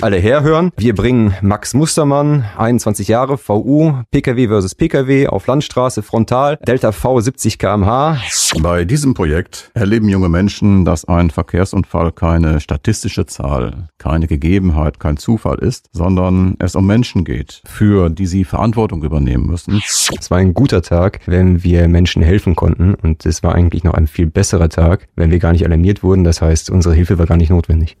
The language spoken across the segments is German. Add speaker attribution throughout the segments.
Speaker 1: alle herhören. Wir bringen Max Mustermann, 21 Jahre, VU, PKW versus PKW auf Landstraße, frontal, Delta V 70 kmh.
Speaker 2: Bei diesem Projekt erleben junge Menschen, dass ein Verkehrsunfall keine statistische Zahl, keine Gegebenheit, kein Zufall ist, sondern es um Menschen geht, für die sie Verantwortung übernehmen müssen.
Speaker 1: Es war ein guter Tag, wenn wir Menschen helfen konnten und es war eigentlich noch ein viel besserer Tag, wenn wir gar nicht alarmiert wurden. Das heißt, unsere Hilfe war gar nicht notwendig.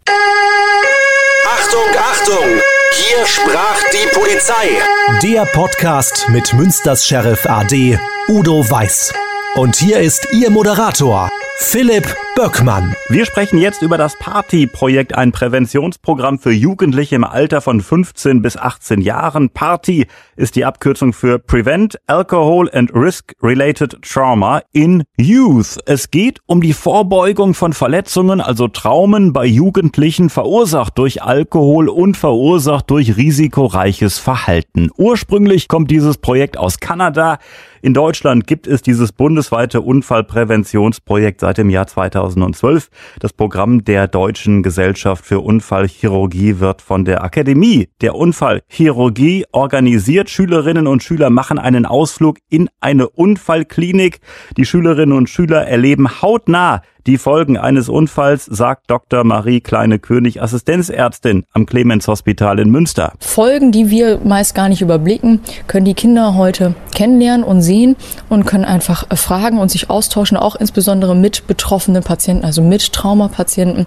Speaker 3: Achtung, Achtung! Hier sprach die Polizei.
Speaker 4: Der Podcast mit Münsters Sheriff AD Udo Weiß. Und hier ist Ihr Moderator, Philipp Böckmann.
Speaker 5: Wir sprechen jetzt über das Party-Projekt, ein Präventionsprogramm für Jugendliche im Alter von 15 bis 18 Jahren. Party ist die Abkürzung für Prevent Alcohol and Risk-Related Trauma in Youth. Es geht um die Vorbeugung von Verletzungen, also Traumen bei Jugendlichen, verursacht durch Alkohol und verursacht durch risikoreiches Verhalten. Ursprünglich kommt dieses Projekt aus Kanada. In Deutschland gibt es dieses bundesweite Unfallpräventionsprojekt seit dem Jahr 2012. Das Programm der Deutschen Gesellschaft für Unfallchirurgie wird von der Akademie der Unfallchirurgie organisiert. Schülerinnen und Schüler machen einen Ausflug in eine Unfallklinik. Die Schülerinnen und Schüler erleben hautnah die Folgen eines Unfalls, sagt Dr. Marie Kleine-König, Assistenzärztin am Clemens Hospital in Münster.
Speaker 6: Folgen, die wir meist gar nicht überblicken, können die Kinder heute kennenlernen und sehen und können einfach fragen und sich austauschen, auch insbesondere mit betroffenen Patienten, also mit Traumapatienten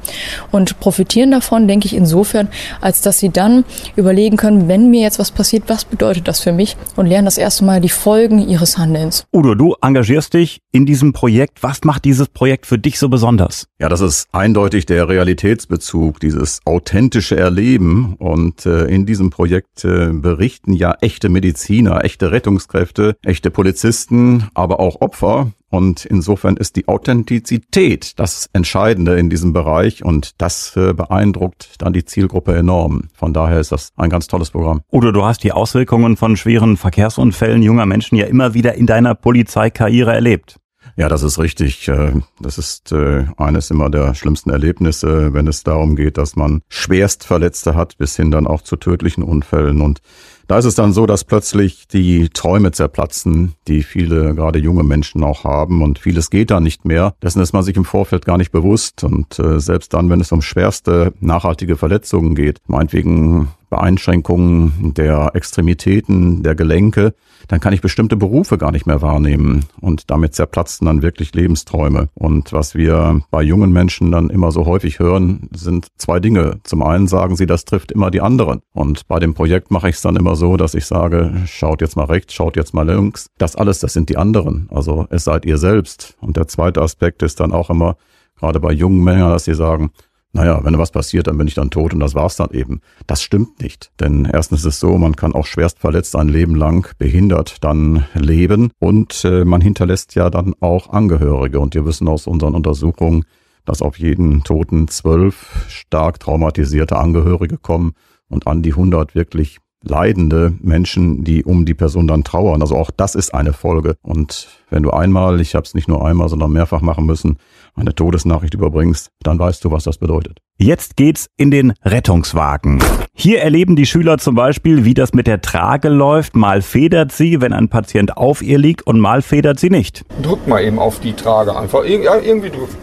Speaker 6: und profitieren davon, denke ich, insofern, als dass sie dann überlegen können, wenn mir jetzt was passiert, was bedeutet das für mich und lernen das erste Mal die Folgen ihres Handelns.
Speaker 5: Udo, du engagierst dich in diesem Projekt. Was macht dieses Projekt für dich so besonders?
Speaker 2: Ja, das ist eindeutig der Realitätsbezug, dieses authentische Erleben. Und äh, in diesem Projekt äh, berichten ja echte Mediziner, echte Rettungskräfte, echte Polizisten, aber auch Opfer. Und insofern ist die Authentizität das Entscheidende in diesem Bereich und das äh, beeindruckt dann die Zielgruppe enorm. Von daher ist das ein ganz tolles Programm.
Speaker 5: Udo, du hast die Auswirkungen von schweren Verkehrsunfällen junger Menschen ja immer wieder in deiner Polizeikarriere erlebt.
Speaker 2: Ja, das ist richtig. Äh, das ist äh, eines immer der schlimmsten Erlebnisse, wenn es darum geht, dass man Schwerstverletzte hat, bis hin dann auch zu tödlichen Unfällen. Und da ist es dann so, dass plötzlich die Träume zerplatzen, die viele, gerade junge Menschen auch haben. Und vieles geht da nicht mehr. Dessen ist man sich im Vorfeld gar nicht bewusst. Und äh, selbst dann, wenn es um schwerste, nachhaltige Verletzungen geht, meinetwegen Beeinschränkungen der Extremitäten, der Gelenke, dann kann ich bestimmte Berufe gar nicht mehr wahrnehmen. Und damit zerplatzen dann wirklich Lebensträume. Und was wir bei jungen Menschen dann immer so häufig hören, sind zwei Dinge. Zum einen sagen sie, das trifft immer die anderen. Und bei dem Projekt mache ich es dann immer so, dass ich sage, schaut jetzt mal rechts, schaut jetzt mal links. Das alles, das sind die anderen. Also es seid ihr selbst. Und der zweite Aspekt ist dann auch immer, gerade bei jungen Männern, dass sie sagen, naja, wenn was passiert, dann bin ich dann tot und das war's dann eben. Das stimmt nicht. Denn erstens ist es so, man kann auch schwerst verletzt ein Leben lang behindert dann leben und äh, man hinterlässt ja dann auch Angehörige. Und wir wissen aus unseren Untersuchungen, dass auf jeden Toten zwölf stark traumatisierte Angehörige kommen und an die 100 wirklich leidende Menschen, die um die Person dann trauern. Also auch das ist eine Folge. Und wenn du einmal, ich habe es nicht nur einmal, sondern mehrfach machen müssen, eine Todesnachricht überbringst, dann weißt du, was das bedeutet.
Speaker 5: Jetzt geht's in den Rettungswagen. Hier erleben die Schüler zum Beispiel, wie das mit der Trage läuft. Mal federt sie, wenn ein Patient auf ihr liegt und mal federt sie nicht.
Speaker 7: Drück mal eben auf die Trage einfach. Ir ja, irgendwie drücken.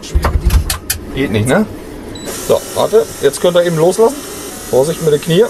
Speaker 7: Geht nicht, ne? So, warte. Jetzt könnt ihr eben loslassen. Vorsicht mit den Knie.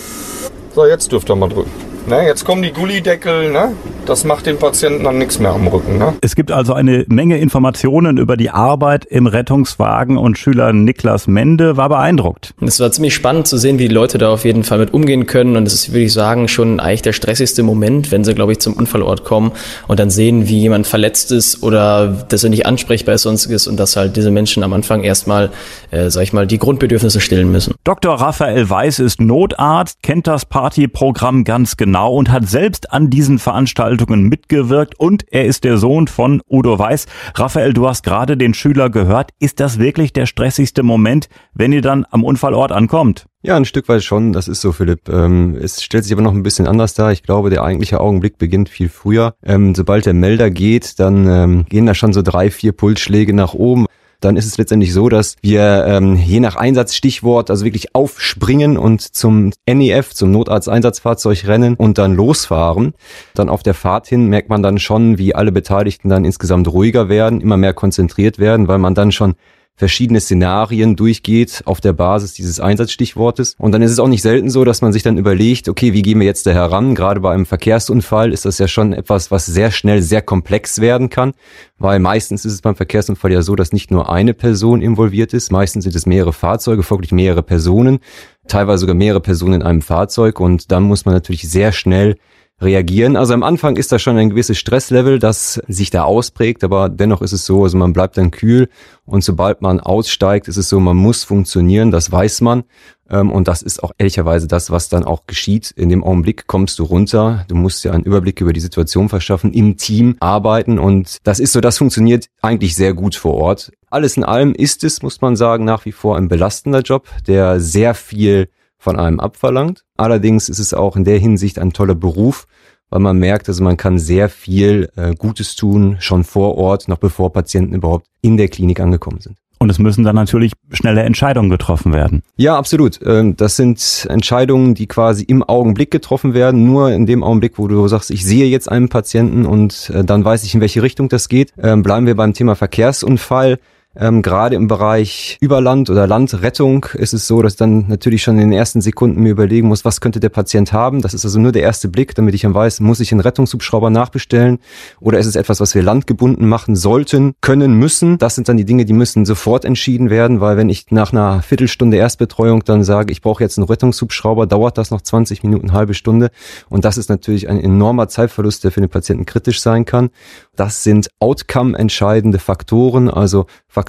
Speaker 7: So, jetzt dürft ihr mal drücken. Ne, jetzt kommen die Gullideckel, ne? Das macht den Patienten dann nichts mehr am Rücken. Ne?
Speaker 5: Es gibt also eine Menge Informationen über die Arbeit im Rettungswagen und Schüler Niklas Mende war beeindruckt.
Speaker 8: Es war ziemlich spannend zu sehen, wie die Leute da auf jeden Fall mit umgehen können und es ist, würde ich sagen, schon eigentlich der stressigste Moment, wenn sie, glaube ich, zum Unfallort kommen und dann sehen, wie jemand verletzt ist oder dass er nicht ansprechbar ist sonstiges und dass halt diese Menschen am Anfang erstmal, äh, sag ich mal, die Grundbedürfnisse stillen müssen.
Speaker 5: Dr. Raphael Weiß ist Notarzt, kennt das Partyprogramm ganz genau und hat selbst an diesen Veranstaltungen Veranstaltungen mitgewirkt und er ist der Sohn von Udo Weiß. Raphael, du hast gerade den Schüler gehört. Ist das wirklich der stressigste Moment, wenn ihr dann am Unfallort ankommt?
Speaker 1: Ja, ein Stück weit schon, das ist so, Philipp. Ähm, es stellt sich aber noch ein bisschen anders dar. Ich glaube, der eigentliche Augenblick beginnt viel früher. Ähm, sobald der Melder geht, dann ähm, gehen da schon so drei, vier Pulsschläge nach oben. Dann ist es letztendlich so, dass wir ähm, je nach Einsatzstichwort also wirklich aufspringen und zum NEF, zum Notarzteinsatzfahrzeug rennen und dann losfahren. Dann auf der Fahrt hin merkt man dann schon, wie alle Beteiligten dann insgesamt ruhiger werden, immer mehr konzentriert werden, weil man dann schon verschiedene Szenarien durchgeht auf der Basis dieses Einsatzstichwortes. Und dann ist es auch nicht selten so, dass man sich dann überlegt, okay, wie gehen wir jetzt da heran? Gerade bei einem Verkehrsunfall ist das ja schon etwas, was sehr schnell sehr komplex werden kann, weil meistens ist es beim Verkehrsunfall ja so, dass nicht nur eine Person involviert ist, meistens sind es mehrere Fahrzeuge, folglich mehrere Personen, teilweise sogar mehrere Personen in einem Fahrzeug und dann muss man natürlich sehr schnell reagieren. Also am Anfang ist da schon ein gewisses Stresslevel, das sich da ausprägt, aber dennoch ist es so, also man bleibt dann kühl und sobald man aussteigt, ist es so, man muss funktionieren, das weiß man. Ähm, und das ist auch ehrlicherweise das, was dann auch geschieht. In dem Augenblick kommst du runter, du musst dir einen Überblick über die Situation verschaffen, im Team arbeiten und das ist so, das funktioniert eigentlich sehr gut vor Ort. Alles in allem ist es, muss man sagen, nach wie vor ein belastender Job, der sehr viel von einem abverlangt. Allerdings ist es auch in der Hinsicht ein toller Beruf, weil man merkt, also man kann sehr viel äh, Gutes tun, schon vor Ort, noch bevor Patienten überhaupt in der Klinik angekommen sind.
Speaker 5: Und es müssen dann natürlich schnelle Entscheidungen getroffen werden.
Speaker 1: Ja, absolut. Ähm, das sind Entscheidungen, die quasi im Augenblick getroffen werden. Nur in dem Augenblick, wo du sagst, ich sehe jetzt einen Patienten und äh, dann weiß ich, in welche Richtung das geht. Ähm, bleiben wir beim Thema Verkehrsunfall. Ähm, gerade im Bereich Überland- oder Landrettung ist es so, dass dann natürlich schon in den ersten Sekunden mir überlegen muss, was könnte der Patient haben. Das ist also nur der erste Blick, damit ich dann weiß, muss ich einen Rettungshubschrauber nachbestellen oder ist es etwas, was wir landgebunden machen sollten, können, müssen. Das sind dann die Dinge, die müssen sofort entschieden werden, weil wenn ich nach einer Viertelstunde Erstbetreuung dann sage, ich brauche jetzt einen Rettungshubschrauber, dauert das noch 20 Minuten, halbe Stunde. Und das ist natürlich ein enormer Zeitverlust, der für den Patienten kritisch sein kann. Das sind outcome entscheidende Faktoren, also Faktoren,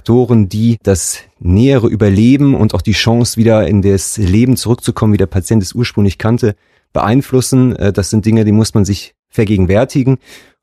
Speaker 1: die das nähere Überleben und auch die Chance, wieder in das Leben zurückzukommen, wie der Patient es ursprünglich kannte, beeinflussen. Äh, das sind Dinge, die muss man sich vergegenwärtigen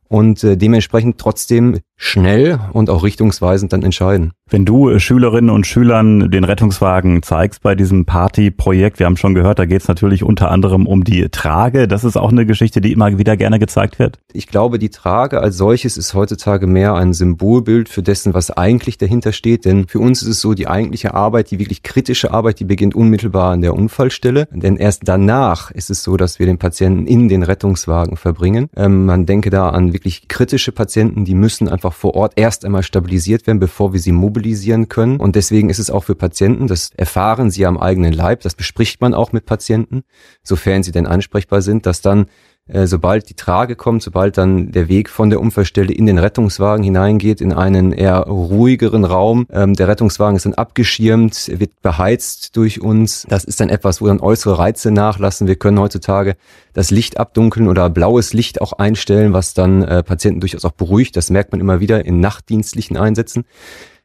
Speaker 1: und äh, dementsprechend trotzdem schnell und auch richtungsweisend dann entscheiden.
Speaker 5: Wenn du äh, Schülerinnen und Schülern den Rettungswagen zeigst bei diesem Party-Projekt, wir haben schon gehört, da geht es natürlich unter anderem um die Trage. Das ist auch eine Geschichte, die immer wieder gerne gezeigt wird.
Speaker 1: Ich glaube, die Trage als solches ist heutzutage mehr ein Symbolbild für dessen, was eigentlich dahinter steht. Denn für uns ist es so, die eigentliche Arbeit, die wirklich kritische Arbeit, die beginnt unmittelbar an der Unfallstelle. Denn erst danach ist es so, dass wir den Patienten in den Rettungswagen verbringen. Ähm, man denke da an wirklich kritische Patienten, die müssen einfach vor Ort erst einmal stabilisiert werden, bevor wir sie mobilisieren können. Und deswegen ist es auch für Patienten, das erfahren sie am eigenen Leib, das bespricht man auch mit Patienten, sofern sie denn ansprechbar sind, dass dann äh, sobald die Trage kommt, sobald dann der Weg von der Unfallstelle in den Rettungswagen hineingeht, in einen eher ruhigeren Raum. Ähm, der Rettungswagen ist dann abgeschirmt, wird beheizt durch uns. Das ist dann etwas, wo dann äußere Reize nachlassen. Wir können heutzutage das Licht abdunkeln oder blaues Licht auch einstellen, was dann äh, Patienten durchaus auch beruhigt. Das merkt man immer wieder in nachtdienstlichen Einsätzen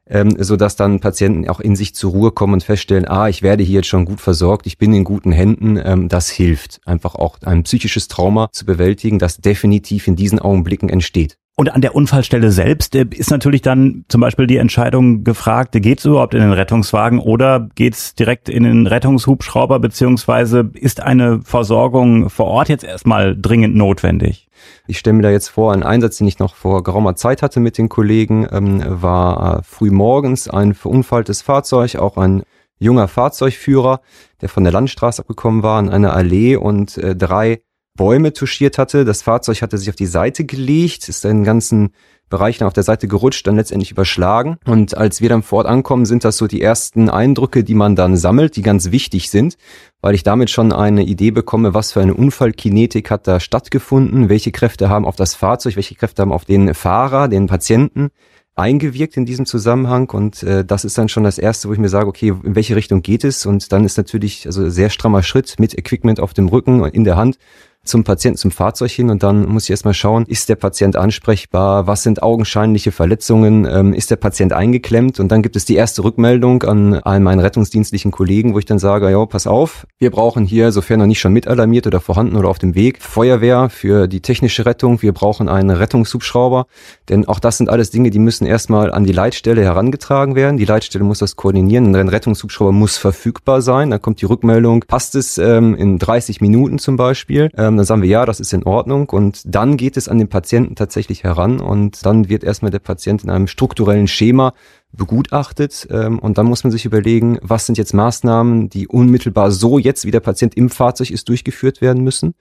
Speaker 1: ähm, so dass dann Patienten auch in sich zur Ruhe kommen und feststellen, ah, ich werde hier jetzt schon gut versorgt, ich bin in guten Händen. Ähm, das hilft einfach auch ein psychisches Trauma zu bewältigen, das definitiv in diesen Augenblicken entsteht.
Speaker 5: Und an der Unfallstelle selbst äh, ist natürlich dann zum Beispiel die Entscheidung gefragt, geht es überhaupt in den Rettungswagen oder geht es direkt in den Rettungshubschrauber, beziehungsweise ist eine Versorgung vor Ort jetzt erstmal dringend notwendig?
Speaker 1: Ich stelle mir da jetzt vor, ein Einsatz, den ich noch vor geraumer Zeit hatte mit den Kollegen, ähm, war äh, früh morgens ein verunfalltes Fahrzeug, auch ein junger Fahrzeugführer, der von der Landstraße abgekommen war in einer Allee und äh, drei Bäume touchiert hatte. Das Fahrzeug hatte sich auf die Seite gelegt, ist den ganzen Bereich dann auf der Seite gerutscht, dann letztendlich überschlagen. Und als wir dann vor Ort ankommen, sind das so die ersten Eindrücke, die man dann sammelt, die ganz wichtig sind, weil ich damit schon eine Idee bekomme, was für eine Unfallkinetik hat da stattgefunden, welche Kräfte haben auf das Fahrzeug, welche Kräfte haben auf den Fahrer, den Patienten eingewirkt in diesem Zusammenhang und äh, das ist dann schon das erste, wo ich mir sage, okay, in welche Richtung geht es und dann ist natürlich also sehr strammer Schritt mit Equipment auf dem Rücken und in der Hand zum Patienten, zum Fahrzeug hin und dann muss ich erstmal schauen, ist der Patient ansprechbar, was sind augenscheinliche Verletzungen, ähm, ist der Patient eingeklemmt? Und dann gibt es die erste Rückmeldung an all meinen rettungsdienstlichen Kollegen, wo ich dann sage, ja, pass auf, wir brauchen hier, sofern noch nicht schon mitalarmiert oder vorhanden oder auf dem Weg, Feuerwehr für die technische Rettung, wir brauchen einen Rettungshubschrauber, denn auch das sind alles Dinge, die müssen erstmal an die Leitstelle herangetragen werden, die Leitstelle muss das koordinieren, ein Rettungshubschrauber muss verfügbar sein, dann kommt die Rückmeldung, passt es ähm, in 30 Minuten zum Beispiel, ähm, dann sagen wir, ja, das ist in Ordnung. Und dann geht es an den Patienten tatsächlich heran und dann wird erstmal der Patient in einem strukturellen Schema begutachtet ähm, und dann muss man sich überlegen, was sind jetzt Maßnahmen, die unmittelbar so jetzt, wie der Patient im Fahrzeug ist, durchgeführt werden müssen,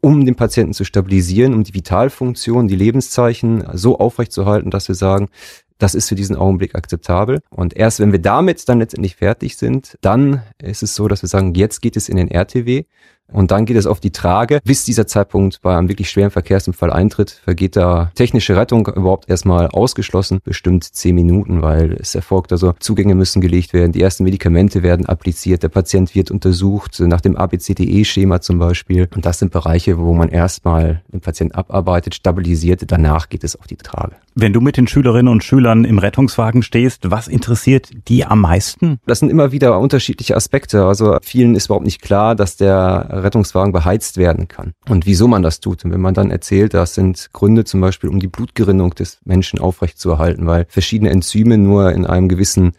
Speaker 1: um den Patienten zu stabilisieren, um die Vitalfunktion, die Lebenszeichen so aufrechtzuerhalten, dass wir sagen, das ist für diesen Augenblick akzeptabel. Und erst wenn wir damit dann letztendlich fertig sind, dann ist es so, dass wir sagen, jetzt geht es in den RTW. Und dann geht es auf die Trage. Bis dieser Zeitpunkt bei einem wirklich schweren Verkehrsunfall eintritt, vergeht da technische Rettung überhaupt erstmal ausgeschlossen, bestimmt zehn Minuten, weil es erfolgt also Zugänge müssen gelegt werden, die ersten Medikamente werden appliziert, der Patient wird untersucht, nach dem ABCDE-Schema zum Beispiel. Und das sind Bereiche, wo man erstmal den Patienten abarbeitet, stabilisiert, danach geht es auf die Trage.
Speaker 5: Wenn du mit den Schülerinnen und Schülern im Rettungswagen stehst, was interessiert die am meisten?
Speaker 1: Das sind immer wieder unterschiedliche Aspekte. Also vielen ist überhaupt nicht klar, dass der Rettungswagen beheizt werden kann. Und wieso man das tut. Und wenn man dann erzählt, das sind Gründe zum Beispiel, um die Blutgerinnung des Menschen aufrechtzuerhalten, weil verschiedene Enzyme nur in einem gewissen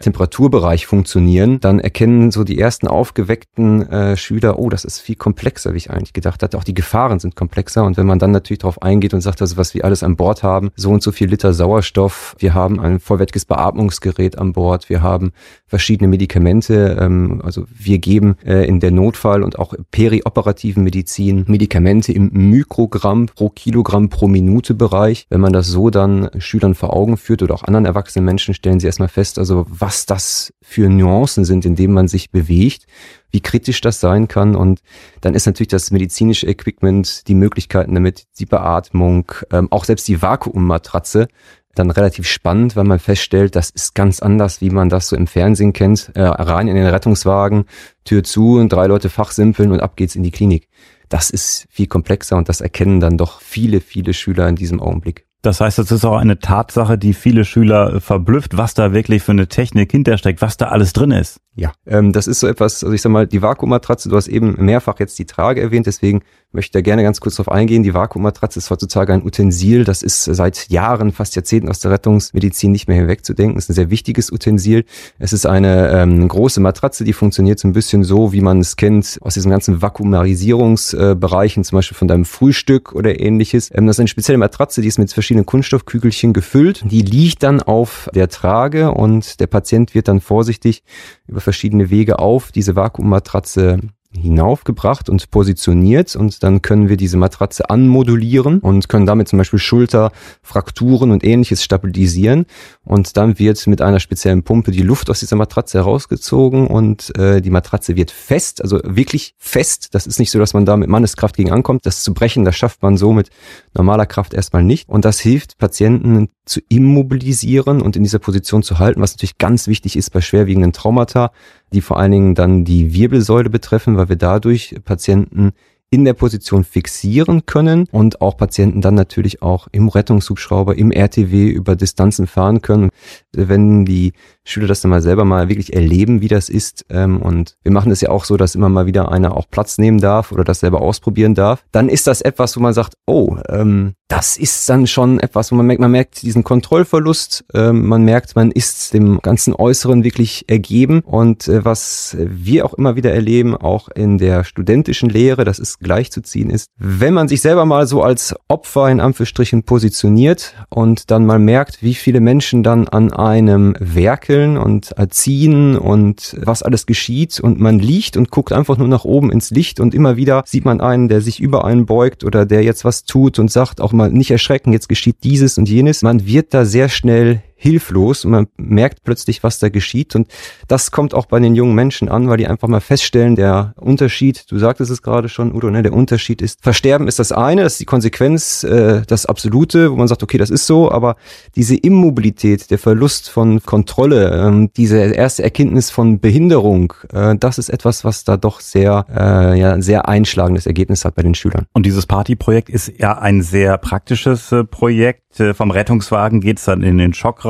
Speaker 1: Temperaturbereich funktionieren, dann erkennen so die ersten aufgeweckten äh, Schüler, oh, das ist viel komplexer, wie ich eigentlich gedacht hatte. Auch die Gefahren sind komplexer. Und wenn man dann natürlich darauf eingeht und sagt, also was wir alles an Bord haben, so und so viel Liter Sauerstoff, wir haben ein vollwertiges Beatmungsgerät an Bord, wir haben verschiedene Medikamente, ähm, also wir geben äh, in der Notfall und auch perioperativen Medizin Medikamente im Mikrogramm pro Kilogramm pro Minute Bereich. Wenn man das so dann Schülern vor Augen führt oder auch anderen erwachsenen Menschen, stellen sie erstmal fest, also was das für Nuancen sind, in denen man sich bewegt, wie kritisch das sein kann. Und dann ist natürlich das medizinische Equipment, die Möglichkeiten damit, die Beatmung, ähm, auch selbst die Vakuummatratze, dann relativ spannend, weil man feststellt, das ist ganz anders, wie man das so im Fernsehen kennt. Äh, rein in den Rettungswagen, Tür zu und drei Leute fachsimpeln und ab geht's in die Klinik. Das ist viel komplexer und das erkennen dann doch viele, viele Schüler in diesem Augenblick.
Speaker 5: Das heißt, es ist auch eine Tatsache, die viele Schüler verblüfft, was da wirklich für eine Technik hintersteckt, was da alles drin ist.
Speaker 1: Ja, ähm, das ist so etwas, also ich sag mal, die Vakuummatratze, du hast eben mehrfach jetzt die Trage erwähnt, deswegen möchte da gerne ganz kurz drauf eingehen. Die Vakuummatratze ist heutzutage ein Utensil, das ist seit Jahren, fast Jahrzehnten aus der Rettungsmedizin nicht mehr hinwegzudenken. Es ist ein sehr wichtiges Utensil. Es ist eine ähm, große Matratze, die funktioniert so ein bisschen so, wie man es kennt aus diesen ganzen Vakuumarisierungsbereichen, zum Beispiel von deinem Frühstück oder ähnliches. Ähm, das ist eine spezielle Matratze, die ist mit verschiedenen Kunststoffkügelchen gefüllt. Die liegt dann auf der Trage und der Patient wird dann vorsichtig über verschiedene Wege auf diese Vakuummatratze hinaufgebracht und positioniert und dann können wir diese Matratze anmodulieren und können damit zum Beispiel Schulter, Frakturen und ähnliches stabilisieren und dann wird mit einer speziellen Pumpe die Luft aus dieser Matratze herausgezogen und äh, die Matratze wird fest, also wirklich fest. Das ist nicht so, dass man da mit Manneskraft gegen ankommt. Das zu brechen, das schafft man so mit normaler Kraft erstmal nicht und das hilft Patienten zu immobilisieren und in dieser Position zu halten, was natürlich ganz wichtig ist bei schwerwiegenden Traumata, die vor allen Dingen dann die Wirbelsäule betreffen, weil wir dadurch Patienten in der Position fixieren können und auch Patienten dann natürlich auch im Rettungshubschrauber, im RTW über Distanzen fahren können. Wenn die Schüler das dann mal selber mal wirklich erleben, wie das ist, ähm, und wir machen es ja auch so, dass immer mal wieder einer auch Platz nehmen darf oder das selber ausprobieren darf, dann ist das etwas, wo man sagt, oh, ähm, das ist dann schon etwas, wo man merkt, man merkt diesen Kontrollverlust, ähm, man merkt, man ist dem ganzen Äußeren wirklich ergeben. Und äh, was wir auch immer wieder erleben, auch in der studentischen Lehre, das ist gleichzuziehen ist, wenn man sich selber mal so als Opfer in Ampelstrichen positioniert und dann mal merkt, wie viele Menschen dann an einem werkeln und erziehen und was alles geschieht und man liegt und guckt einfach nur nach oben ins Licht und immer wieder sieht man einen, der sich über einen beugt oder der jetzt was tut und sagt auch mal nicht erschrecken, jetzt geschieht dieses und jenes. Man wird da sehr schnell hilflos und man merkt plötzlich, was da geschieht. Und das kommt auch bei den jungen Menschen an, weil die einfach mal feststellen, der Unterschied, du sagtest es gerade schon, Udo, ne, der Unterschied ist, Versterben ist das eine, das ist die Konsequenz, äh, das Absolute, wo man sagt, okay, das ist so, aber diese Immobilität, der Verlust von Kontrolle, ähm, diese erste Erkenntnis von Behinderung, äh, das ist etwas, was da doch sehr, äh, ja, sehr einschlagendes Ergebnis hat bei den Schülern.
Speaker 5: Und dieses Partyprojekt ist ja ein sehr praktisches äh, Projekt. Vom Rettungswagen geht's dann in den Schockraum.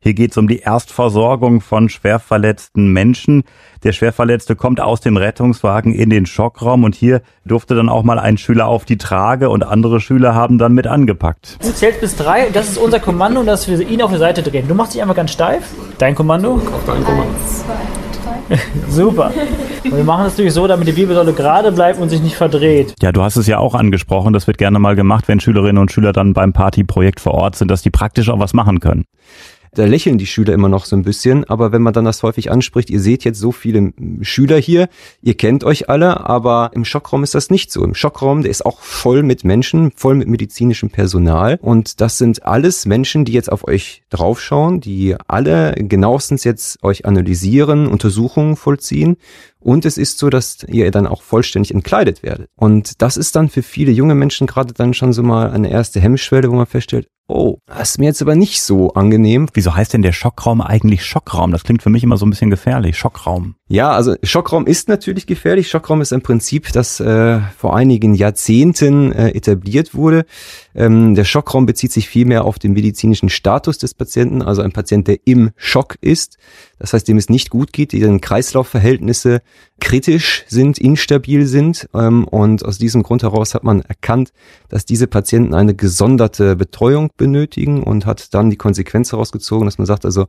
Speaker 5: Hier geht's um die Erstversorgung von schwerverletzten Menschen. Der Schwerverletzte kommt aus dem Rettungswagen in den Schockraum und hier durfte dann auch mal ein Schüler auf die Trage und andere Schüler haben dann mit angepackt.
Speaker 9: Du zählst bis drei und das ist unser Kommando, dass wir ihn auf die Seite drehen. Du machst dich einfach ganz steif. Dein Kommando?
Speaker 7: Auf dein Kommando.
Speaker 9: Eins, zwei, Super. Und wir machen das natürlich so, damit die Wirbelsäule gerade bleibt und sich nicht verdreht.
Speaker 5: Ja, du hast es ja auch angesprochen, das wird gerne mal gemacht, wenn Schülerinnen und Schüler dann beim Partyprojekt vor Ort sind, dass die praktisch auch was machen können.
Speaker 1: Da lächeln die Schüler immer noch so ein bisschen, aber wenn man dann das häufig anspricht, ihr seht jetzt so viele Schüler hier, ihr kennt euch alle, aber im Schockraum ist das nicht so. Im Schockraum, der ist auch voll mit Menschen, voll mit medizinischem Personal und das sind alles Menschen, die jetzt auf euch draufschauen, die alle genauestens jetzt euch analysieren, Untersuchungen vollziehen und es ist so, dass ihr dann auch vollständig entkleidet werdet. Und das ist dann für viele junge Menschen gerade dann schon so mal eine erste Hemmschwelle, wo man feststellt, Oh, das ist mir jetzt aber nicht so angenehm.
Speaker 5: Wieso heißt denn der Schockraum eigentlich Schockraum? Das klingt für mich immer so ein bisschen gefährlich. Schockraum.
Speaker 1: Ja, also Schockraum ist natürlich gefährlich. Schockraum ist ein Prinzip, das äh, vor einigen Jahrzehnten äh, etabliert wurde. Ähm, der Schockraum bezieht sich vielmehr auf den medizinischen Status des Patienten, also ein Patient, der im Schock ist. Das heißt, dem es nicht gut geht, deren Kreislaufverhältnisse kritisch sind, instabil sind. Ähm, und aus diesem Grund heraus hat man erkannt, dass diese Patienten eine gesonderte Betreuung benötigen und hat dann die Konsequenz herausgezogen, dass man sagt, also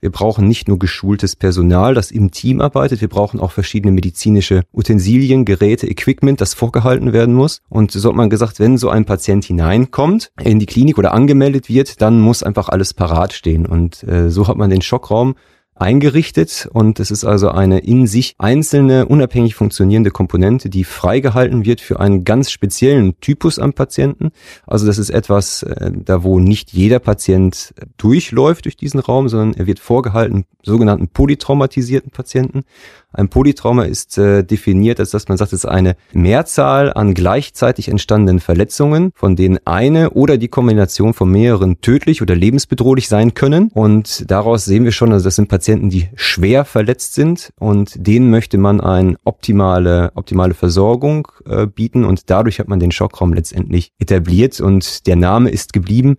Speaker 1: wir brauchen nicht nur geschultes Personal, das im Team arbeitet, wir brauchen auch verschiedene medizinische Utensilien, Geräte, Equipment, das vorgehalten werden muss. Und so hat man gesagt, wenn so ein Patient hineinkommt in die Klinik oder angemeldet wird, dann muss einfach alles parat stehen. Und äh, so hat man den Schockraum eingerichtet und es ist also eine in sich einzelne, unabhängig funktionierende Komponente, die freigehalten wird für einen ganz speziellen Typus am Patienten. Also das ist etwas, äh, da wo nicht jeder Patient durchläuft durch diesen Raum, sondern er wird vorgehalten sogenannten polytraumatisierten Patienten. Ein Polytrauma ist äh, definiert, als dass man sagt, es ist eine Mehrzahl an gleichzeitig entstandenen Verletzungen, von denen eine oder die Kombination von mehreren tödlich oder lebensbedrohlich sein können. Und daraus sehen wir schon, also das sind Patienten, die schwer verletzt sind und denen möchte man eine optimale, optimale Versorgung äh, bieten und dadurch hat man den Schockraum letztendlich etabliert und der Name ist geblieben.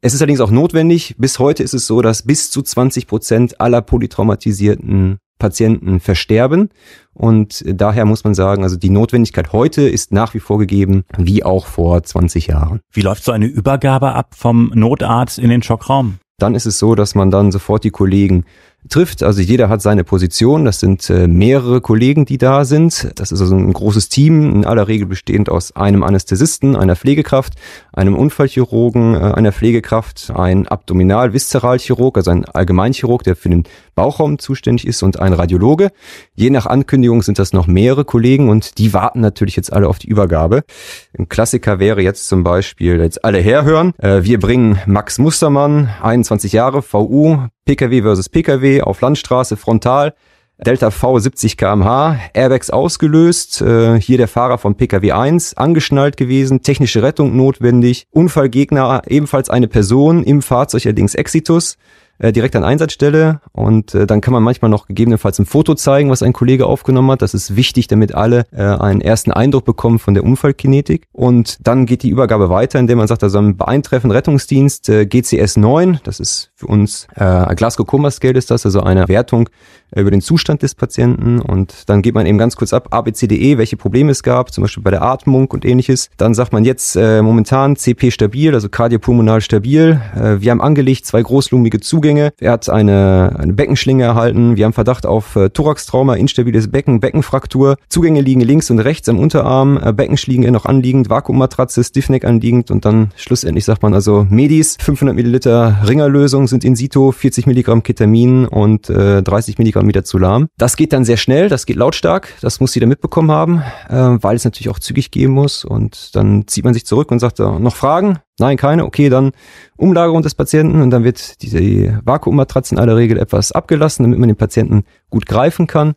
Speaker 1: Es ist allerdings auch notwendig. Bis heute ist es so, dass bis zu 20 Prozent aller polytraumatisierten Patienten versterben. Und daher muss man sagen, also die Notwendigkeit heute ist nach wie vor gegeben, wie auch vor 20 Jahren.
Speaker 5: Wie läuft so eine Übergabe ab vom Notarzt in den Schockraum?
Speaker 1: Dann ist es so, dass man dann sofort die Kollegen trifft. Also jeder hat seine Position. Das sind äh, mehrere Kollegen, die da sind. Das ist also ein großes Team, in aller Regel bestehend aus einem Anästhesisten, einer Pflegekraft, einem Unfallchirurgen, äh, einer Pflegekraft, ein Abdominal-Viszeralchirurg, also ein Allgemeinchirurg, der für den Bauchraum zuständig ist und ein Radiologe. Je nach Ankündigung sind das noch mehrere Kollegen und die warten natürlich jetzt alle auf die Übergabe. Ein Klassiker wäre jetzt zum Beispiel, jetzt alle herhören. Äh, wir bringen Max Mustermann, 21 Jahre, VU, Pkw versus Pkw auf Landstraße frontal. Delta V 70 kmh, Airbags ausgelöst, äh, hier der Fahrer von Pkw 1 angeschnallt gewesen, technische Rettung notwendig, Unfallgegner ebenfalls eine Person, im Fahrzeug allerdings Exitus äh, direkt an Einsatzstelle und äh, dann kann man manchmal noch gegebenenfalls ein Foto zeigen, was ein Kollege aufgenommen hat. Das ist wichtig, damit alle äh, einen ersten Eindruck bekommen von der Unfallkinetik. Und dann geht die Übergabe weiter, indem man sagt, also ein Beeintreffen Rettungsdienst äh, GCS 9, das ist für uns äh, Glasgow Coma Scale ist das, also eine Wertung über den Zustand des Patienten und dann geht man eben ganz kurz ab, ABCDE, welche Probleme es gab, zum Beispiel bei der Atmung und ähnliches. Dann sagt man jetzt äh, momentan CP stabil, also kardiopulmonal stabil. Äh, wir haben angelegt zwei großlumige Zugänge. Er hat eine, eine Beckenschlinge erhalten. Wir haben Verdacht auf äh, Thoraxtrauma, instabiles Becken, Beckenfraktur. Zugänge liegen links und rechts am Unterarm, äh, Beckenschlinge noch anliegend, Vakuummatratze, Stiffneck anliegend und dann schlussendlich sagt man also Medis, 500 Milliliter Ringerlösung sind in situ 40 Milligramm Ketamin und äh, 30 Milligramm Midazolam. Das geht dann sehr schnell, das geht lautstark, das muss jeder mitbekommen haben, äh, weil es natürlich auch zügig gehen muss und dann zieht man sich zurück und sagt, äh, noch Fragen? Nein, keine. Okay, dann Umlagerung des Patienten und dann wird diese Vakuummatratze in aller Regel etwas abgelassen, damit man den Patienten gut greifen kann.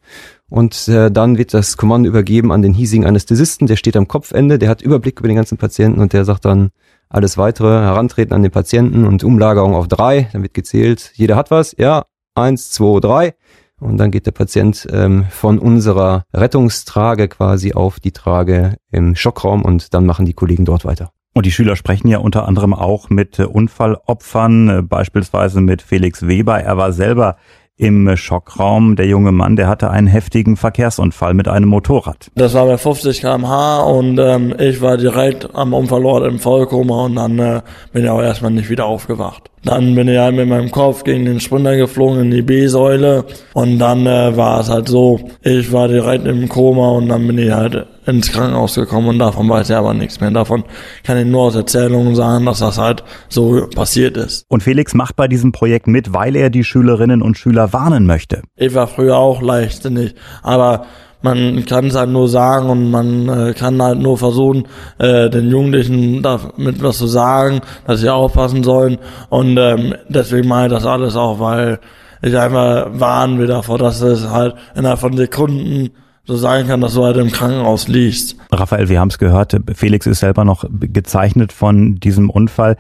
Speaker 1: Und äh, dann wird das Kommando übergeben an den hiesigen Anästhesisten, der steht am Kopfende, der hat Überblick über den ganzen Patienten und der sagt dann, alles weitere Herantreten an den Patienten und Umlagerung auf drei. Dann wird gezählt. Jeder hat was. Ja, eins, zwei, drei. Und dann geht der Patient ähm, von unserer Rettungstrage quasi auf die Trage im Schockraum und dann machen die Kollegen dort weiter.
Speaker 5: Und die Schüler sprechen ja unter anderem auch mit Unfallopfern, äh, beispielsweise mit Felix Weber. Er war selber im Schockraum. Der junge Mann, der hatte einen heftigen Verkehrsunfall mit einem Motorrad.
Speaker 10: Das war bei 50 km/h und ähm, ich war direkt am Unfallort im Vollkoma und dann äh, bin ich auch erstmal nicht wieder aufgewacht. Dann bin ich halt mit meinem Kopf gegen den Sprinter geflogen in die B-Säule und dann äh, war es halt so, ich war direkt im Koma und dann bin ich halt ins Krankenhaus gekommen und davon weiß ich aber nichts mehr. Davon kann ich nur aus Erzählungen sagen, dass das halt so passiert ist.
Speaker 5: Und Felix macht bei diesem Projekt mit, weil er die Schülerinnen und Schüler warnen möchte.
Speaker 10: Ich war früher auch leichtsinnig, aber man kann es halt nur sagen und man äh, kann halt nur versuchen, äh, den Jugendlichen damit was zu sagen, dass sie aufpassen sollen. Und ähm, deswegen mache ich das alles auch, weil ich einfach warnen will davor, dass es halt innerhalb von Sekunden so sein kann, dass du halt im Krankenhaus liegst.
Speaker 5: Raphael, wir haben es gehört, Felix ist selber noch gezeichnet von diesem Unfall.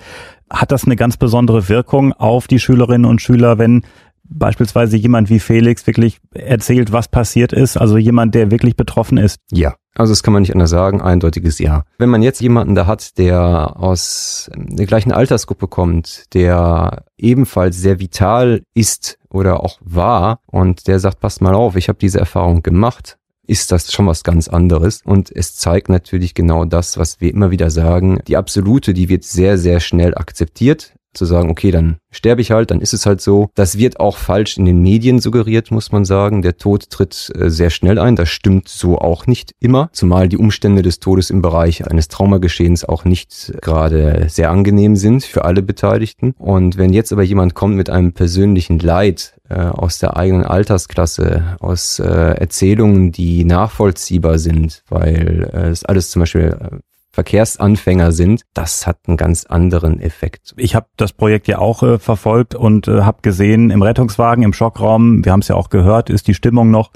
Speaker 5: Hat das eine ganz besondere Wirkung auf die Schülerinnen und Schüler, wenn beispielsweise jemand wie Felix wirklich erzählt, was passiert ist, also jemand, der wirklich betroffen ist?
Speaker 1: Ja, also das kann man nicht anders sagen, eindeutiges Ja. Wenn man jetzt jemanden da hat, der aus der gleichen Altersgruppe kommt, der ebenfalls sehr vital ist oder auch war und der sagt, passt mal auf, ich habe diese Erfahrung gemacht, ist das schon was ganz anderes. Und es zeigt natürlich genau das, was wir immer wieder sagen. Die absolute, die wird sehr, sehr schnell akzeptiert zu sagen, okay, dann sterbe ich halt, dann ist es halt so. Das wird auch falsch in den Medien suggeriert, muss man sagen. Der Tod tritt äh, sehr schnell ein. Das stimmt so auch nicht immer, zumal die Umstände des Todes im Bereich eines Traumageschehens auch nicht gerade sehr angenehm sind für alle Beteiligten. Und wenn jetzt aber jemand kommt mit einem persönlichen Leid äh, aus der eigenen Altersklasse, aus äh, Erzählungen, die nachvollziehbar sind, weil äh, es alles zum Beispiel äh, Verkehrsanfänger sind, das hat einen ganz anderen Effekt.
Speaker 5: Ich habe das Projekt ja auch äh, verfolgt und äh, habe gesehen, im Rettungswagen, im Schockraum, wir haben es ja auch gehört, ist die Stimmung noch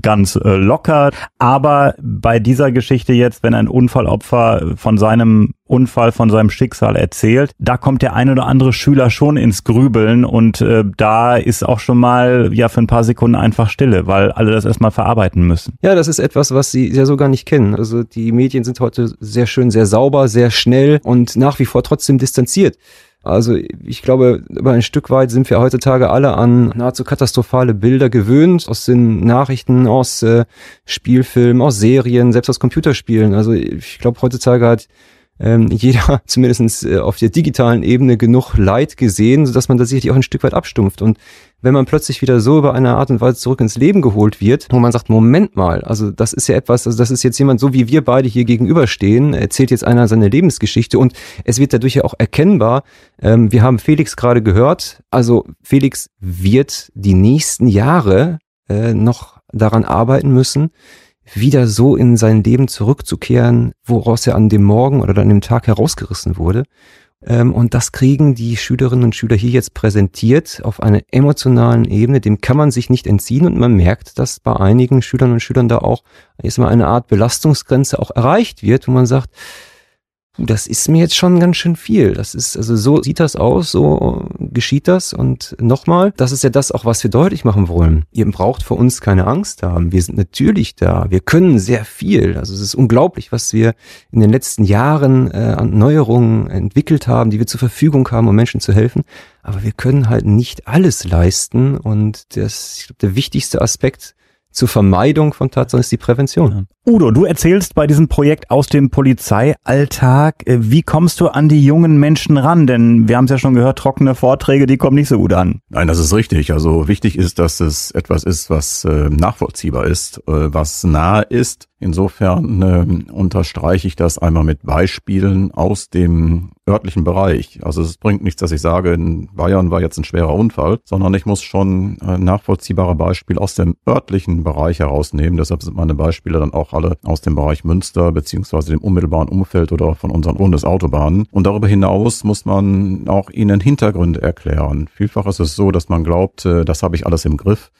Speaker 5: ganz äh, locker. Aber bei dieser Geschichte jetzt, wenn ein Unfallopfer von seinem Unfall, von seinem Schicksal erzählt, da kommt der ein oder andere Schüler schon ins Grübeln und äh, da ist auch schon mal ja für ein paar Sekunden einfach Stille, weil alle das erstmal verarbeiten müssen.
Speaker 1: Ja, das ist etwas, was sie ja so gar nicht kennen. Also die Medien sind heute sehr schön, sehr sauber, sehr schnell und nach wie vor trotzdem distanziert. Also ich glaube, über ein Stück weit sind wir heutzutage alle an nahezu katastrophale Bilder gewöhnt, aus den Nachrichten, aus äh, Spielfilmen, aus Serien, selbst aus Computerspielen. Also ich glaube, heutzutage hat ähm, jeder zumindest äh, auf der digitalen Ebene genug Leid gesehen, sodass man da sicherlich auch ein Stück weit abstumpft. Und wenn man plötzlich wieder so über eine Art und Weise zurück ins Leben geholt wird, wo man sagt, Moment mal, also das ist ja etwas, also das ist jetzt jemand, so wie wir beide hier gegenüberstehen, erzählt jetzt einer seine Lebensgeschichte und es wird dadurch ja auch erkennbar, ähm, wir haben Felix gerade gehört, also Felix wird die nächsten Jahre äh, noch daran arbeiten müssen, wieder so in sein Leben zurückzukehren, woraus er an dem Morgen oder an dem Tag herausgerissen wurde. Ähm, und das kriegen die Schülerinnen und Schüler hier jetzt präsentiert auf einer emotionalen Ebene. Dem kann man sich nicht entziehen und man merkt, dass bei einigen Schülern und Schülern da auch erstmal eine Art Belastungsgrenze auch erreicht wird, wo man sagt, das ist mir jetzt schon ganz schön viel. Das ist, also so sieht das aus, so geschieht das. Und nochmal, das ist ja das auch, was wir deutlich machen wollen. Ihr braucht vor uns keine Angst haben. Wir sind natürlich da. Wir können sehr viel. Also es ist unglaublich, was wir in den letzten Jahren äh, an Neuerungen entwickelt haben, die wir zur Verfügung haben, um Menschen zu helfen. Aber wir können halt nicht alles leisten. Und das, ich glaube, der wichtigste Aspekt zur Vermeidung von Tatsachen ist die Prävention.
Speaker 5: Udo, du erzählst bei diesem Projekt aus dem Polizeialltag. Äh, wie kommst du an die jungen Menschen ran? Denn wir haben es ja schon gehört, trockene Vorträge, die kommen nicht so gut an.
Speaker 2: Nein, das ist richtig. Also wichtig ist, dass es etwas ist, was äh, nachvollziehbar ist, äh, was nah ist. Insofern äh, unterstreiche ich das einmal mit Beispielen aus dem örtlichen Bereich. Also es bringt nichts, dass ich sage, in Bayern war jetzt ein schwerer Unfall, sondern ich muss schon nachvollziehbare Beispiele aus dem örtlichen Bereich herausnehmen. Deshalb sind meine Beispiele dann auch alle aus dem Bereich Münster beziehungsweise dem unmittelbaren Umfeld oder von unseren Bundesautobahnen. Und darüber hinaus muss man auch ihnen Hintergründe erklären. Vielfach ist es so, dass man glaubt, äh, das habe ich alles im Griff.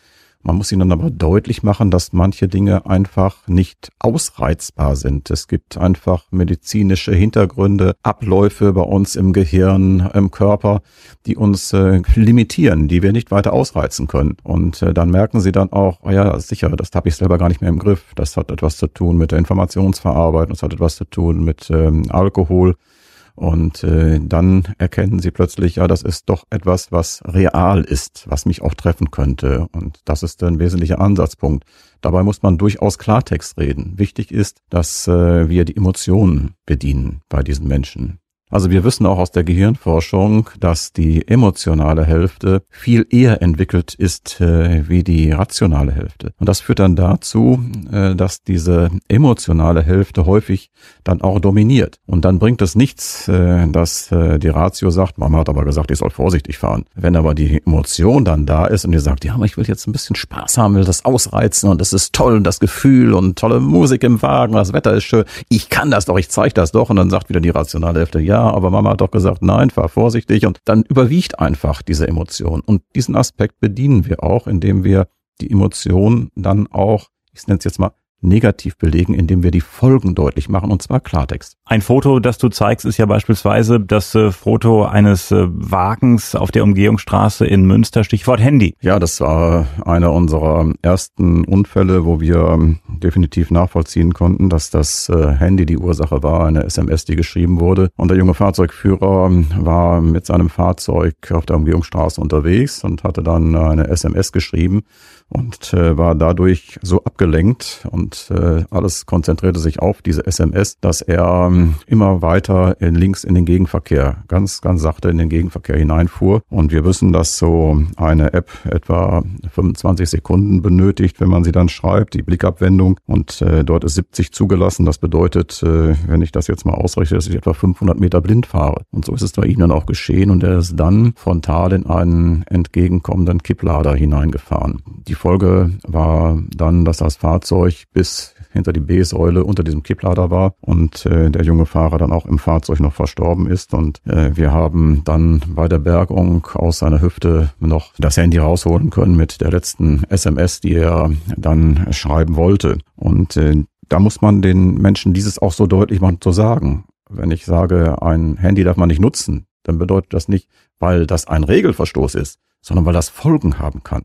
Speaker 2: Man muss ihnen aber deutlich machen, dass manche Dinge einfach nicht ausreizbar sind. Es gibt einfach medizinische Hintergründe, Abläufe bei uns im Gehirn, im Körper, die uns äh, limitieren, die wir nicht weiter ausreizen können. Und äh, dann merken sie dann auch, oh ja, sicher, das habe ich selber gar nicht mehr im Griff. Das hat etwas zu tun mit der Informationsverarbeitung, das hat etwas zu tun mit ähm, Alkohol. Und äh, dann erkennen sie plötzlich, ja, das ist doch etwas, was real ist, was mich auch treffen könnte. Und das ist ein wesentlicher Ansatzpunkt. Dabei muss man durchaus Klartext reden. Wichtig ist, dass äh, wir die Emotionen bedienen bei diesen Menschen. Also wir wissen auch aus der Gehirnforschung, dass die emotionale Hälfte viel eher entwickelt ist äh, wie die rationale Hälfte. Und das führt dann dazu, äh, dass diese emotionale Hälfte häufig dann auch dominiert. Und dann bringt es nichts, äh, dass äh, die Ratio sagt, Mama hat aber gesagt, ich soll vorsichtig fahren. Wenn aber die Emotion dann da ist und ihr sagt, ja, aber ich will jetzt ein bisschen Spaß haben, will das ausreizen und es ist toll und das Gefühl und tolle Musik im Wagen, das Wetter ist schön, ich kann das doch, ich zeige das doch. Und dann sagt wieder die rationale Hälfte, ja, aber Mama hat doch gesagt, nein, fahr vorsichtig. Und dann überwiegt einfach diese Emotion. Und diesen Aspekt bedienen wir auch, indem wir die Emotion dann auch, ich nenne es jetzt mal, negativ belegen, indem wir die Folgen deutlich machen, und zwar Klartext.
Speaker 5: Ein Foto, das du zeigst, ist ja beispielsweise das äh, Foto eines äh, Wagens auf der Umgehungsstraße in Münster, Stichwort Handy.
Speaker 2: Ja, das war einer unserer ersten Unfälle, wo wir ähm, definitiv nachvollziehen konnten, dass das äh, Handy die Ursache war, eine SMS, die geschrieben wurde. Und der junge Fahrzeugführer ähm, war mit seinem Fahrzeug auf der Umgehungsstraße unterwegs und hatte dann eine SMS geschrieben und war dadurch so abgelenkt und äh, alles konzentrierte sich auf diese SMS, dass er ähm, immer weiter in links in den Gegenverkehr, ganz, ganz sachte in den Gegenverkehr hineinfuhr. Und wir wissen, dass so eine App etwa 25 Sekunden benötigt, wenn man sie dann schreibt, die Blickabwendung. Und äh, dort ist 70 zugelassen. Das bedeutet, äh, wenn ich das jetzt mal ausrechne, dass ich etwa 500 Meter blind fahre. Und so ist es bei ihm dann auch geschehen. Und er ist dann frontal in einen entgegenkommenden Kipplader hineingefahren. Die Folge war dann, dass das Fahrzeug bis hinter die B-Säule unter diesem Kipplader war und äh, der junge Fahrer dann auch im Fahrzeug noch verstorben ist. Und äh, wir haben dann bei der Bergung aus seiner Hüfte noch das Handy rausholen können mit der letzten SMS, die er dann schreiben wollte. Und äh, da muss man den Menschen dieses auch so deutlich mal zu sagen. Wenn ich sage, ein Handy darf man nicht nutzen, dann bedeutet das nicht, weil das ein Regelverstoß ist, sondern weil das Folgen haben kann.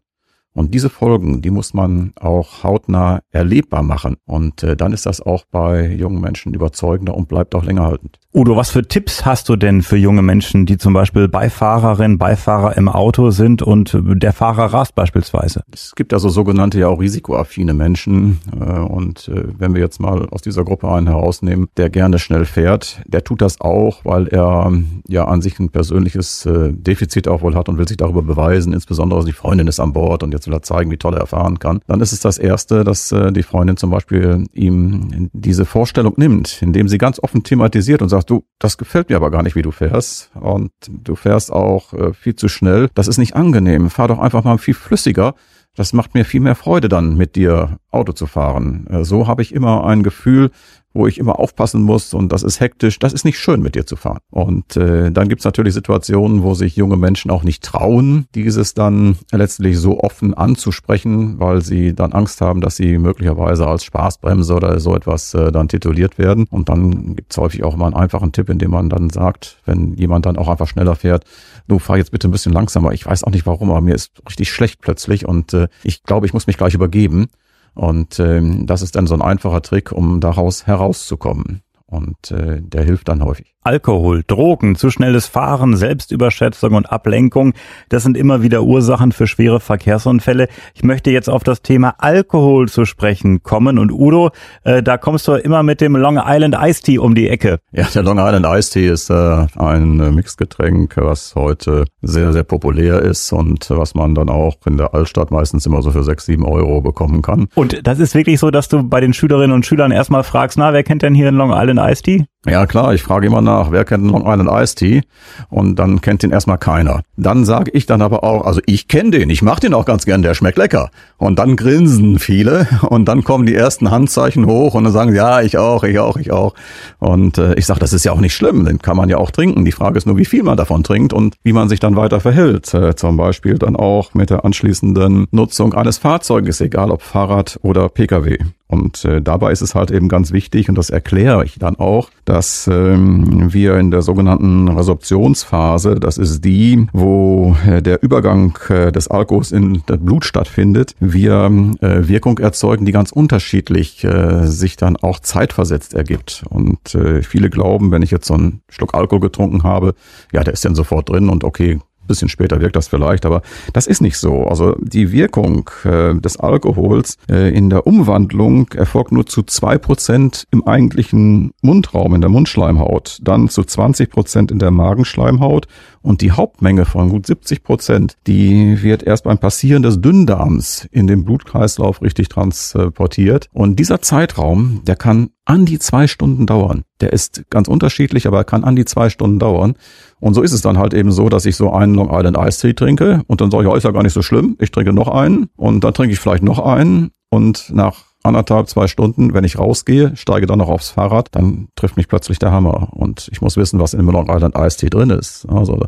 Speaker 2: Und diese Folgen, die muss man auch hautnah erlebbar machen. Und äh, dann ist das auch bei jungen Menschen überzeugender und bleibt auch länger haltend.
Speaker 5: Udo, was für Tipps hast du denn für junge Menschen, die zum Beispiel Beifahrerin, Beifahrer im Auto sind und der Fahrer rast beispielsweise?
Speaker 2: Es gibt also sogenannte ja auch risikoaffine Menschen. Äh, und äh, wenn wir jetzt mal aus dieser Gruppe einen herausnehmen, der gerne schnell fährt, der tut das auch, weil er ja an sich ein persönliches äh, Defizit auch wohl hat und will sich darüber beweisen, insbesondere die Freundin ist an Bord und jetzt will er zeigen, wie toll er fahren kann. Dann ist es das Erste, dass die Freundin zum Beispiel ihm diese Vorstellung nimmt, indem sie ganz offen thematisiert und sagt, du, das gefällt mir aber gar nicht, wie du fährst. Und du fährst auch äh, viel zu schnell. Das ist nicht angenehm. Fahr doch einfach mal viel flüssiger. Das macht mir viel mehr Freude dann, mit dir Auto zu fahren. Äh, so habe ich immer ein Gefühl, wo ich immer aufpassen muss und das ist hektisch, das ist nicht schön mit dir zu fahren. Und äh, dann gibt's natürlich Situationen, wo sich junge Menschen auch nicht trauen, dieses dann letztlich so offen anzusprechen, weil sie dann Angst haben, dass sie möglicherweise als Spaßbremse oder so etwas äh, dann tituliert werden. Und dann gibt's häufig auch mal einen einfachen Tipp, indem man dann sagt, wenn jemand dann auch einfach schneller fährt, du fahr jetzt bitte ein bisschen langsamer. Ich weiß auch nicht warum, aber mir ist richtig schlecht plötzlich und äh, ich glaube, ich muss mich gleich übergeben. Und ähm, das ist dann so ein einfacher Trick, um daraus herauszukommen. Und äh, der hilft dann häufig.
Speaker 5: Alkohol, Drogen, zu schnelles Fahren, Selbstüberschätzung und Ablenkung, das sind immer wieder Ursachen für schwere Verkehrsunfälle. Ich möchte jetzt auf das Thema Alkohol zu sprechen kommen. Und Udo, äh, da kommst du immer mit dem Long Island Ice Tea um die Ecke.
Speaker 2: Ja, der Long Island Ice Tea ist äh, ein äh, Mixgetränk, was heute sehr, sehr populär ist und was man dann auch in der Altstadt meistens immer so für sechs, sieben Euro bekommen kann.
Speaker 5: Und das ist wirklich so, dass du bei den Schülerinnen und Schülern erstmal fragst, na, wer kennt denn hier den Long Island Ice Tea?
Speaker 2: Ja klar, ich frage immer nach, wer kennt Long Island Ice Tea? Und dann kennt den erstmal keiner. Dann sage ich dann aber auch, also ich kenne den, ich mache den auch ganz gern, der schmeckt lecker. Und dann grinsen viele und dann kommen die ersten Handzeichen hoch und dann sagen ja, ich auch, ich auch, ich auch. Und äh, ich sage, das ist ja auch nicht schlimm, den kann man ja auch trinken. Die Frage ist nur, wie viel man davon trinkt und wie man sich dann weiter verhält. Äh, zum Beispiel dann auch mit der anschließenden Nutzung eines Fahrzeuges, egal ob Fahrrad oder Pkw. Und äh, dabei ist es halt eben ganz wichtig, und das erkläre ich dann auch, dass ähm, wir in der sogenannten Resorptionsphase, das ist die, wo äh, der Übergang äh, des Alkohols in das Blut stattfindet, wir äh, Wirkung erzeugen, die ganz unterschiedlich äh, sich dann auch zeitversetzt ergibt. Und äh, viele glauben, wenn ich jetzt so einen Schluck Alkohol getrunken habe, ja, der ist dann sofort drin und okay, bisschen später wirkt das vielleicht, aber das ist nicht so. Also die Wirkung äh, des Alkohols äh, in der Umwandlung erfolgt nur zu zwei Prozent im eigentlichen Mundraum, in der Mundschleimhaut, dann zu 20 Prozent in der Magenschleimhaut und die Hauptmenge von gut 70 Prozent, die wird erst beim Passieren des Dünndarms in den Blutkreislauf richtig transportiert. Und dieser Zeitraum, der kann an die zwei Stunden dauern. Der ist ganz unterschiedlich, aber er kann an die zwei Stunden dauern. Und so ist es dann halt eben so, dass ich so einen Long Island Ice Tea trinke und dann sage ich, ja, ist ja gar nicht so schlimm. Ich trinke noch einen und dann trinke ich vielleicht noch einen und nach anderthalb, zwei Stunden, wenn ich rausgehe, steige dann noch aufs Fahrrad, dann trifft mich plötzlich der Hammer und ich muss wissen, was in dem Long Island Ice Tea drin ist. Also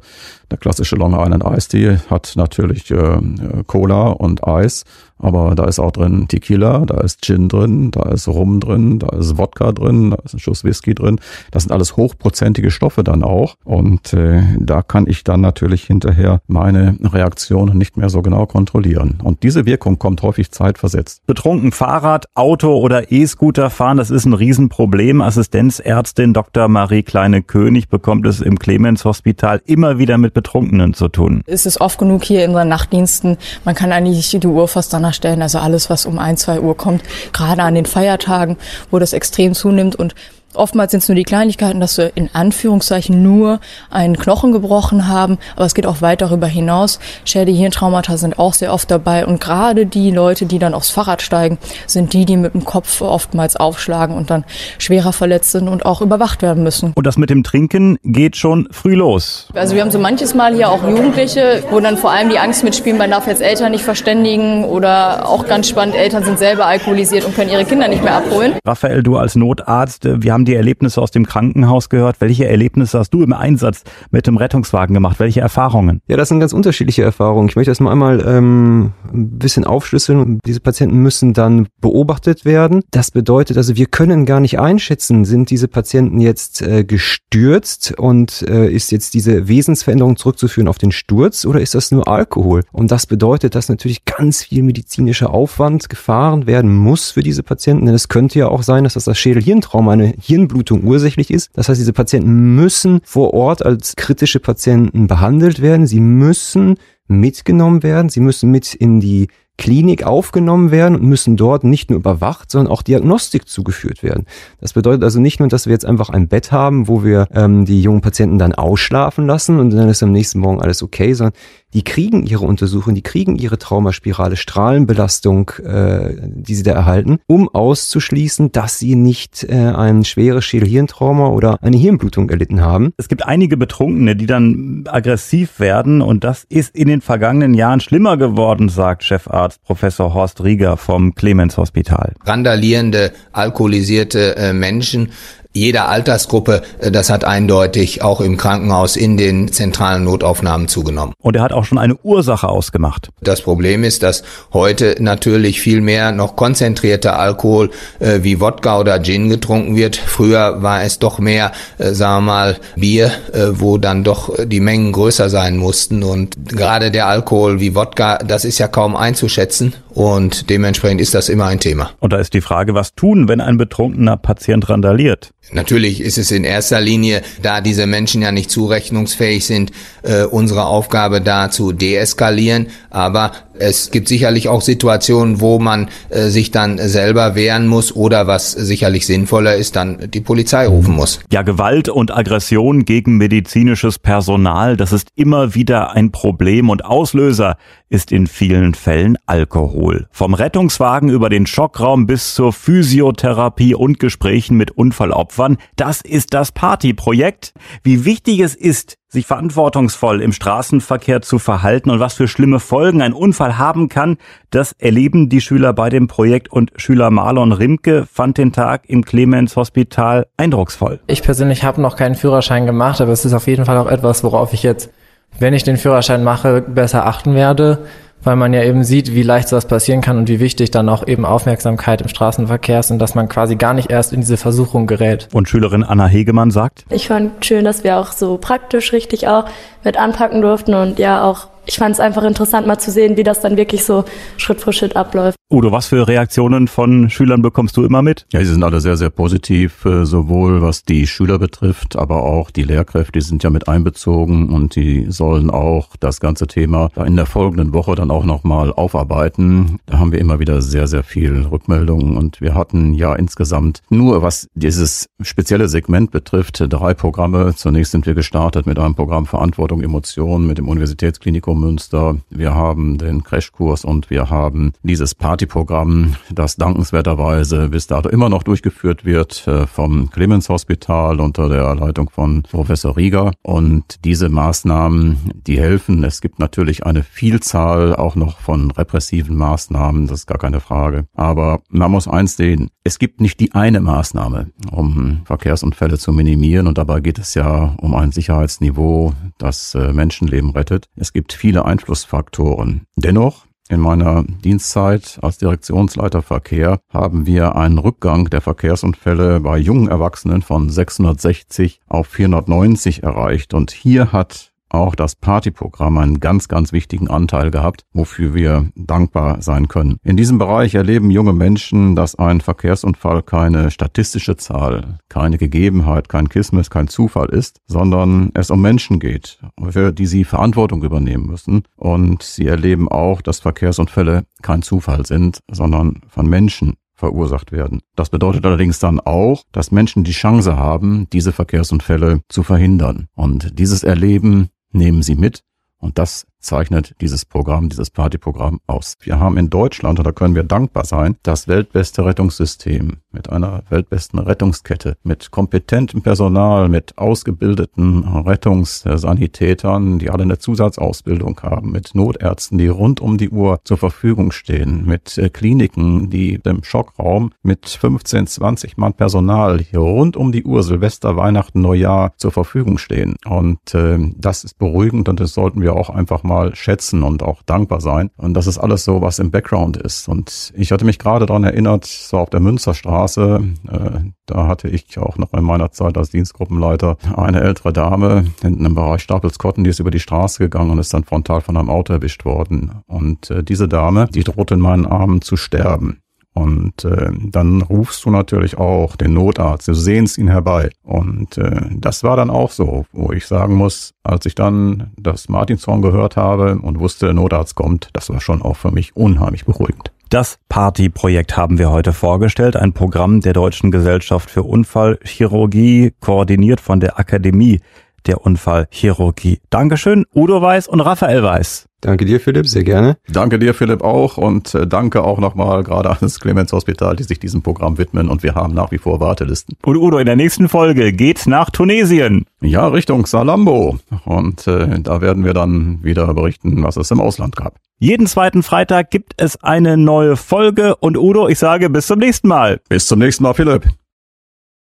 Speaker 2: der klassische Long Island Ice Tea hat natürlich äh, Cola und Eis aber da ist auch drin Tequila, da ist Gin drin, da ist Rum drin, da ist Wodka drin, da ist ein Schuss Whisky drin. Das sind alles hochprozentige Stoffe dann auch. Und äh, da kann ich dann natürlich hinterher meine Reaktion nicht mehr so genau kontrollieren. Und diese Wirkung kommt häufig zeitversetzt.
Speaker 5: Betrunken Fahrrad, Auto oder E-Scooter fahren, das ist ein Riesenproblem. Assistenzärztin Dr. Marie Kleine-König bekommt es im Clemens Hospital immer wieder mit Betrunkenen zu tun.
Speaker 6: Es ist oft genug hier in unseren Nachtdiensten. Man kann eigentlich die Uhr fast danach stellen. Also alles, was um ein, zwei Uhr kommt, gerade an den Feiertagen, wo das extrem zunimmt und Oftmals sind es nur die Kleinigkeiten, dass wir in Anführungszeichen nur einen Knochen gebrochen haben, aber es geht auch weit darüber hinaus. Schäde Hirntraumata sind auch sehr oft dabei und gerade die Leute, die dann aufs Fahrrad steigen, sind die, die mit dem Kopf oftmals aufschlagen und dann schwerer verletzt sind und auch überwacht werden müssen.
Speaker 5: Und das mit dem Trinken geht schon früh los.
Speaker 6: Also wir haben so manches Mal hier auch Jugendliche, wo dann vor allem die Angst mitspielen, man darf jetzt Eltern nicht verständigen oder auch ganz spannend, Eltern sind selber alkoholisiert und können ihre Kinder nicht mehr abholen.
Speaker 5: Raphael, du als Notarzt, wir haben haben die Erlebnisse aus dem Krankenhaus gehört. Welche Erlebnisse hast du im Einsatz mit dem Rettungswagen gemacht? Welche Erfahrungen?
Speaker 1: Ja, das sind ganz unterschiedliche Erfahrungen. Ich möchte das mal einmal ähm, ein bisschen aufschlüsseln. Diese Patienten müssen dann beobachtet werden. Das bedeutet also, wir können gar nicht einschätzen, sind diese Patienten jetzt äh, gestürzt und äh, ist jetzt diese Wesensveränderung zurückzuführen auf den Sturz oder ist das nur Alkohol? Und das bedeutet, dass natürlich ganz viel medizinischer Aufwand gefahren werden muss für diese Patienten. Denn es könnte ja auch sein, dass das das Schädelhirntrauma eine Hirnblutung ursächlich ist. Das heißt, diese Patienten müssen vor Ort als kritische Patienten behandelt werden. Sie müssen mitgenommen werden. Sie müssen mit in die Klinik aufgenommen werden und müssen dort nicht nur überwacht, sondern auch Diagnostik zugeführt werden. Das bedeutet also nicht nur, dass wir jetzt einfach ein Bett haben, wo wir ähm, die jungen Patienten dann ausschlafen lassen und dann ist am nächsten Morgen alles okay, sondern die kriegen ihre Untersuchung, die kriegen ihre Traumaspirale, Strahlenbelastung, äh, die sie da erhalten, um auszuschließen, dass sie nicht äh, ein schweres Schädelhirntrauma oder eine Hirnblutung erlitten haben.
Speaker 5: Es gibt einige Betrunkene, die dann aggressiv werden und das ist in den vergangenen Jahren schlimmer geworden, sagt Chefarzt Professor Horst Rieger vom Clemens Hospital.
Speaker 11: Randalierende, alkoholisierte äh, Menschen jeder Altersgruppe, äh, das hat eindeutig auch im Krankenhaus in den zentralen Notaufnahmen zugenommen.
Speaker 5: Und er hat auch schon eine Ursache ausgemacht.
Speaker 11: Das Problem ist, dass heute natürlich viel mehr noch konzentrierter Alkohol äh, wie Wodka oder Gin getrunken wird. Früher war es doch mehr, äh, sagen wir mal, Bier, äh, wo dann doch die Mengen größer sein mussten. Und gerade der Alkohol wie Wodka, das ist ja kaum einzuschätzen. Und dementsprechend ist das immer ein Thema.
Speaker 5: Und da ist die Frage, was tun, wenn ein betrunkener Patient randaliert?
Speaker 11: Natürlich ist es in erster Linie, da diese Menschen ja nicht zurechnungsfähig sind, äh, unsere Aufgabe da zu deeskalieren. Aber es gibt sicherlich auch Situationen, wo man äh, sich dann selber wehren muss oder was sicherlich sinnvoller ist, dann die Polizei rufen muss.
Speaker 5: Ja, Gewalt und Aggression gegen medizinisches Personal, das ist immer wieder ein Problem und Auslöser ist in vielen Fällen Alkohol. Vom Rettungswagen über den Schockraum bis zur Physiotherapie und Gesprächen mit Unfallopfern, das ist das Partyprojekt. Wie wichtig es ist, sich verantwortungsvoll im Straßenverkehr zu verhalten und was für schlimme Folgen ein Unfall haben kann, das erleben die Schüler bei dem Projekt und Schüler Marlon Rimke fand den Tag im Clemens Hospital eindrucksvoll.
Speaker 8: Ich persönlich habe noch keinen Führerschein gemacht, aber es ist auf jeden Fall auch etwas, worauf ich jetzt, wenn ich den Führerschein mache, besser achten werde weil man ja eben sieht, wie leicht sowas passieren kann und wie wichtig dann auch eben Aufmerksamkeit im Straßenverkehr ist und dass man quasi gar nicht erst in diese Versuchung gerät.
Speaker 5: Und Schülerin Anna Hegemann sagt?
Speaker 12: Ich fand schön, dass wir auch so praktisch richtig auch mit anpacken durften und ja auch ich fand es einfach interessant, mal zu sehen, wie das dann wirklich so Schritt für Schritt abläuft.
Speaker 5: Udo, was für Reaktionen von Schülern bekommst du immer mit?
Speaker 2: Ja, sie sind alle sehr, sehr positiv, äh, sowohl was die Schüler betrifft, aber auch die Lehrkräfte, die sind ja mit einbezogen und die sollen auch das ganze Thema in der folgenden Woche dann auch nochmal aufarbeiten. Da haben wir immer wieder sehr, sehr viel Rückmeldungen und wir hatten ja insgesamt nur, was dieses spezielle Segment betrifft, drei Programme. Zunächst sind wir gestartet mit einem Programm Verantwortung, Emotionen mit dem Universitätsklinikum Münster. Wir haben den Crashkurs und wir haben dieses Partyprogramm, das dankenswerterweise bis dato immer noch durchgeführt wird äh, vom Clemens Hospital unter der Leitung von Professor Rieger. Und diese Maßnahmen, die helfen. Es gibt natürlich eine Vielzahl auch noch von repressiven Maßnahmen, das ist gar keine Frage. Aber man muss eins sehen, es gibt nicht die eine Maßnahme, um Verkehrsunfälle zu minimieren. Und dabei geht es ja um ein Sicherheitsniveau, das äh, Menschenleben rettet. Es gibt viele Einflussfaktoren. Dennoch in meiner Dienstzeit als Direktionsleiter Verkehr haben wir einen Rückgang der Verkehrsunfälle bei jungen Erwachsenen von 660 auf 490 erreicht. Und hier hat auch das Partyprogramm einen ganz, ganz wichtigen Anteil gehabt, wofür wir dankbar sein können. In diesem Bereich erleben junge Menschen, dass ein Verkehrsunfall keine statistische Zahl, keine Gegebenheit, kein Kismes, kein Zufall ist, sondern es um Menschen geht, für die sie Verantwortung übernehmen müssen. Und sie erleben auch, dass Verkehrsunfälle kein Zufall sind, sondern von Menschen verursacht werden. Das bedeutet allerdings dann auch, dass Menschen die Chance haben, diese Verkehrsunfälle zu verhindern. Und dieses Erleben nehmen sie mit. Und das zeichnet dieses Programm, dieses Partyprogramm aus. Wir haben in Deutschland, und da können wir dankbar sein, das weltbeste Rettungssystem mit einer weltbesten Rettungskette, mit kompetentem Personal, mit ausgebildeten Rettungssanitätern, die alle eine Zusatzausbildung haben, mit Notärzten, die rund um die Uhr zur Verfügung stehen, mit äh, Kliniken, die im Schockraum mit 15, 20 Mann Personal hier rund um die Uhr Silvester, Weihnachten, Neujahr zur Verfügung stehen. Und äh, das ist beruhigend und das sollten wir auch einfach schätzen und auch dankbar sein. Und das ist alles so, was im Background ist. Und ich hatte mich gerade daran erinnert, so auf der Münsterstraße, äh, da hatte ich auch noch in meiner Zeit als Dienstgruppenleiter eine ältere Dame hinten im Bereich Stapelskotten, die ist über die Straße gegangen und ist dann frontal von einem Auto erwischt worden. Und äh, diese Dame, die droht in meinen Armen zu sterben. Und äh, dann rufst du natürlich auch den Notarzt, du sehnst ihn herbei. Und äh, das war dann auch so, wo ich sagen muss, als ich dann das Martinshorn gehört habe und wusste, der Notarzt kommt, das war schon auch für mich unheimlich beruhigend.
Speaker 5: Das Party-Projekt haben wir heute vorgestellt, ein Programm der Deutschen Gesellschaft für Unfallchirurgie, koordiniert von der Akademie der Unfallchirurgie. Dankeschön, Udo Weiß und Raphael Weiß.
Speaker 1: Danke dir, Philipp, sehr gerne.
Speaker 2: Danke dir, Philipp, auch und äh, danke auch nochmal gerade an das Clemens Hospital, die sich diesem Programm widmen und wir haben nach wie vor Wartelisten.
Speaker 5: Und Udo, in der nächsten Folge geht's nach Tunesien.
Speaker 2: Ja, Richtung Salambo und äh, da werden wir dann wieder berichten, was es im Ausland gab.
Speaker 5: Jeden zweiten Freitag gibt es eine neue Folge und Udo, ich sage bis zum nächsten Mal.
Speaker 2: Bis zum nächsten Mal, Philipp.